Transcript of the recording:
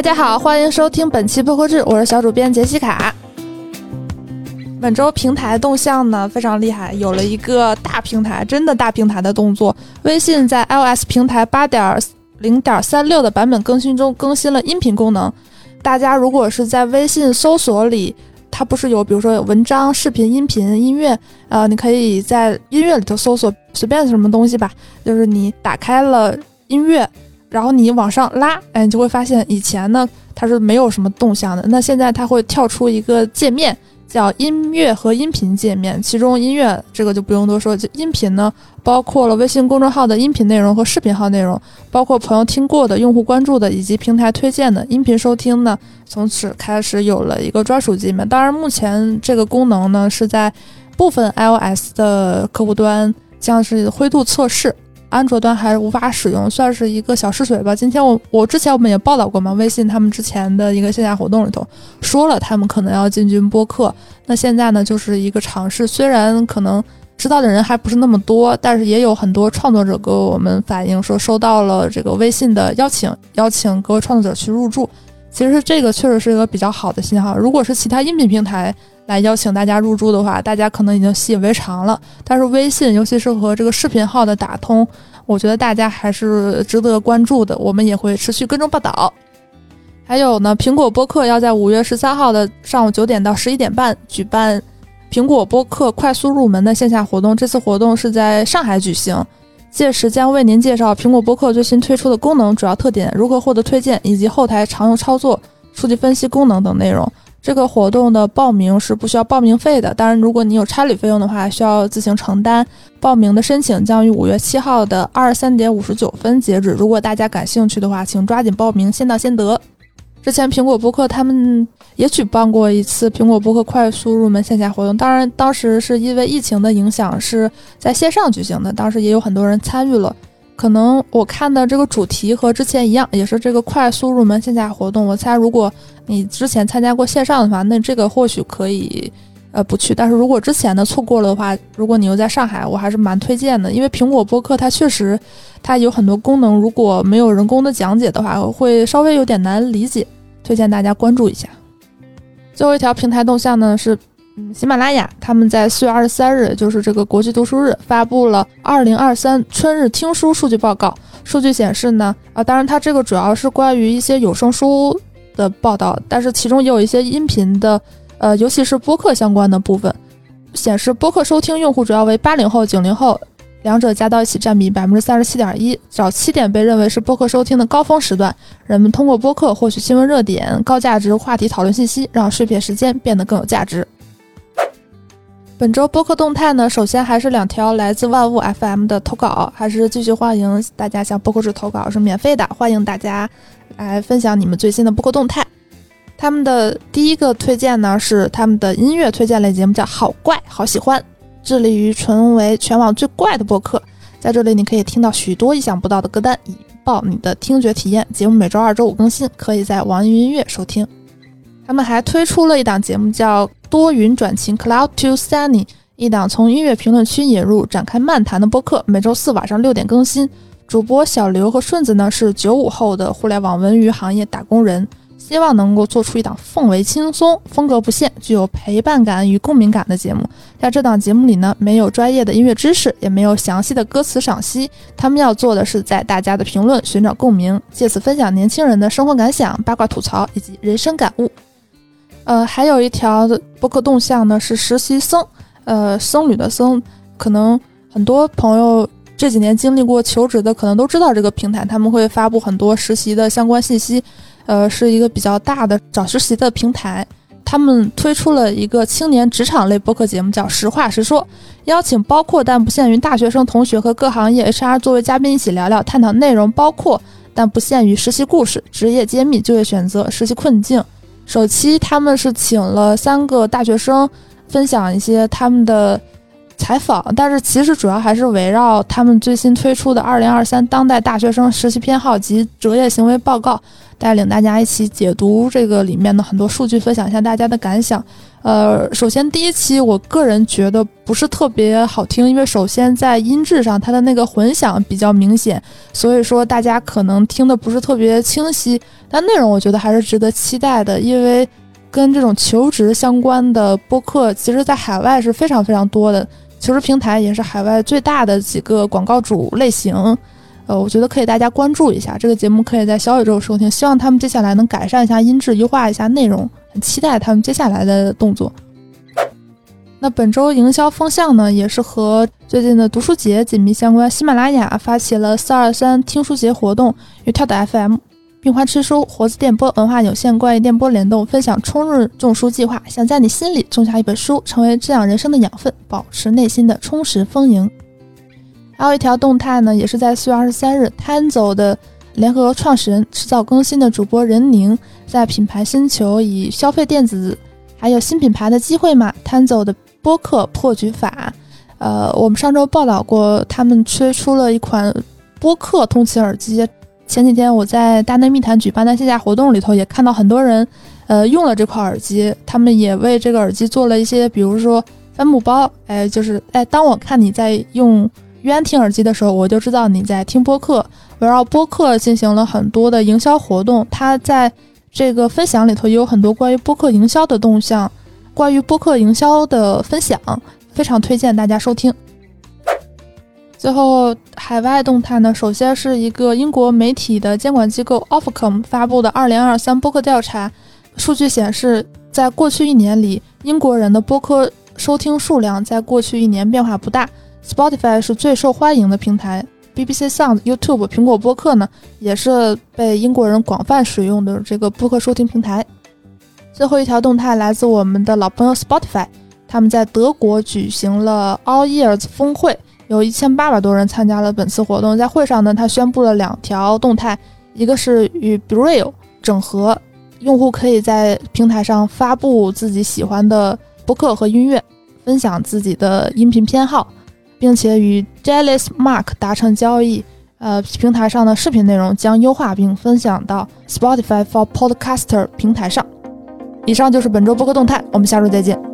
大家好，欢迎收听本期播客志，我是小主编杰西卡。本周平台动向呢非常厉害，有了一个大平台，真的大平台的动作。微信在 iOS 平台八点零点三六的版本更新中更新了音频功能。大家如果是在微信搜索里，它不是有比如说有文章、视频、音频、音乐，呃，你可以在音乐里头搜索随便什么东西吧，就是你打开了音乐。然后你往上拉，哎，你就会发现以前呢它是没有什么动向的，那现在它会跳出一个界面，叫音乐和音频界面。其中音乐这个就不用多说，就音频呢包括了微信公众号的音频内容和视频号内容，包括朋友听过的、用户关注的以及平台推荐的音频收听呢，从此开始有了一个专属界面。当然，目前这个功能呢是在部分 iOS 的客户端将是灰度测试。安卓端还是无法使用，算是一个小试水吧。今天我我之前我们也报道过嘛，微信他们之前的一个线下活动里头说了，他们可能要进军播客。那现在呢，就是一个尝试，虽然可能知道的人还不是那么多，但是也有很多创作者给我们反映说收到了这个微信的邀请，邀请各位创作者去入驻。其实这个确实是一个比较好的信号。如果是其他音频平台来邀请大家入驻的话，大家可能已经习以为常了。但是微信，尤其是和这个视频号的打通，我觉得大家还是值得关注的。我们也会持续跟踪报道。还有呢，苹果播客要在五月十三号的上午九点到十一点半举办苹果播客快速入门的线下活动。这次活动是在上海举行。届时将为您介绍苹果播客最新推出的功能、主要特点、如何获得推荐以及后台常用操作、数据分析功能等内容。这个活动的报名是不需要报名费的，当然，如果你有差旅费用的话，需要自行承担。报名的申请将于五月七号的二十三点五十九分截止。如果大家感兴趣的话，请抓紧报名，先到先得。之前苹果播客他们也举办过一次苹果播客快速入门线下活动，当然当时是因为疫情的影响是在线上举行的，当时也有很多人参与了。可能我看的这个主题和之前一样，也是这个快速入门线下活动。我猜如果你之前参加过线上的话，那这个或许可以呃不去。但是如果之前的错过了的话，如果你又在上海，我还是蛮推荐的，因为苹果播客它确实它有很多功能，如果没有人工的讲解的话，会稍微有点难理解。推荐大家关注一下。最后一条平台动向呢是，喜马拉雅他们在四月二十三日，就是这个国际读书日，发布了二零二三春日听书数据报告。数据显示呢，啊，当然它这个主要是关于一些有声书的报道，但是其中也有一些音频的，呃，尤其是播客相关的部分，显示播客收听用户主要为八零后、九零后。两者加到一起占比百分之三十七点一，早七点被认为是播客收听的高峰时段，人们通过播客获取新闻热点、高价值话题讨论信息，让碎片时间变得更有价值。本周播客动态呢，首先还是两条来自万物 FM 的投稿，还是继续欢迎大家向播客室投稿，是免费的，欢迎大家来分享你们最新的播客动态。他们的第一个推荐呢，是他们的音乐推荐类节目，叫好怪好喜欢。致力于成为全网最怪的播客，在这里你可以听到许多意想不到的歌单，引爆你的听觉体验。节目每周二、周五更新，可以在网易云音乐收听。他们还推出了一档节目，叫《多云转晴 Cloud to Sunny》，一档从音乐评论区引入、展开漫谈的播客，每周四晚上六点更新。主播小刘和顺子呢是九五后的互联网文娱行业打工人。希望能够做出一档氛围轻松、风格不限、具有陪伴感与共鸣感的节目。在这档节目里呢，没有专业的音乐知识，也没有详细的歌词赏析。他们要做的是在大家的评论寻找共鸣，借此分享年轻人的生活感想、八卦吐槽以及人生感悟。呃，还有一条的播客动向呢，是实习生，呃，僧侣的僧。可能很多朋友这几年经历过求职的，可能都知道这个平台，他们会发布很多实习的相关信息。呃，是一个比较大的找实习的平台，他们推出了一个青年职场类播客节目，叫《实话实说》，邀请包括但不限于大学生同学和各行业 HR 作为嘉宾一起聊聊，探讨内容包括但不限于实习故事、职业揭秘、就业选择、实习困境。首期他们是请了三个大学生，分享一些他们的采访，但是其实主要还是围绕他们最新推出的《二零二三当代大学生实习偏好及择业行为报告》，带领大家一起解读这个里面的很多数据，分享一下大家的感想。呃，首先第一期，我个人觉得不是特别好听，因为首先在音质上，它的那个混响比较明显，所以说大家可能听的不是特别清晰。但内容我觉得还是值得期待的，因为跟这种求职相关的播客，其实在海外是非常非常多的。求职平台也是海外最大的几个广告主类型，呃，我觉得可以大家关注一下这个节目，可以在小宇宙收听。希望他们接下来能改善一下音质，优化一下内容，很期待他们接下来的动作。那本周营销风向呢，也是和最近的读书节紧密相关。喜马拉雅发起了四二三听书节活动，与跳岛 FM。并花吃书活字电波文化有限关于电波联动，分享冲日种书计划，想在你心里种下一本书，成为滋养人生的养分，保持内心的充实丰盈。还有一条动态呢，也是在四月二十三日，Tanzo 的联合创始人、迟早更新的主播任宁，在品牌星球以消费电子还有新品牌的机会嘛，Tanzo 的播客破局法。呃，我们上周报道过，他们推出了一款播客通勤耳机。前几天我在大内密谈举办的线下活动里头，也看到很多人，呃，用了这块耳机。他们也为这个耳机做了一些，比如说帆布包，哎，就是哎，当我看你在用约安听耳机的时候，我就知道你在听播客。围绕播客进行了很多的营销活动，它在这个分享里头也有很多关于播客营销的动向，关于播客营销的分享，非常推荐大家收听。最后，海外动态呢？首先是一个英国媒体的监管机构 Ofcom 发布的2023播客调查数据显示，在过去一年里，英国人的播客收听数量在过去一年变化不大。Spotify 是最受欢迎的平台，BBC Sound、YouTube、苹果播客呢，也是被英国人广泛使用的这个播客收听平台。最后一条动态来自我们的老朋友 Spotify，他们在德国举行了 All Years 峰会。有一千八百多人参加了本次活动，在会上呢，他宣布了两条动态，一个是与 Brill 整合，用户可以在平台上发布自己喜欢的播客和音乐，分享自己的音频偏好，并且与 Jealous Mark 达成交易，呃，平台上的视频内容将优化并分享到 Spotify for Podcaster 平台上。以上就是本周播客动态，我们下周再见。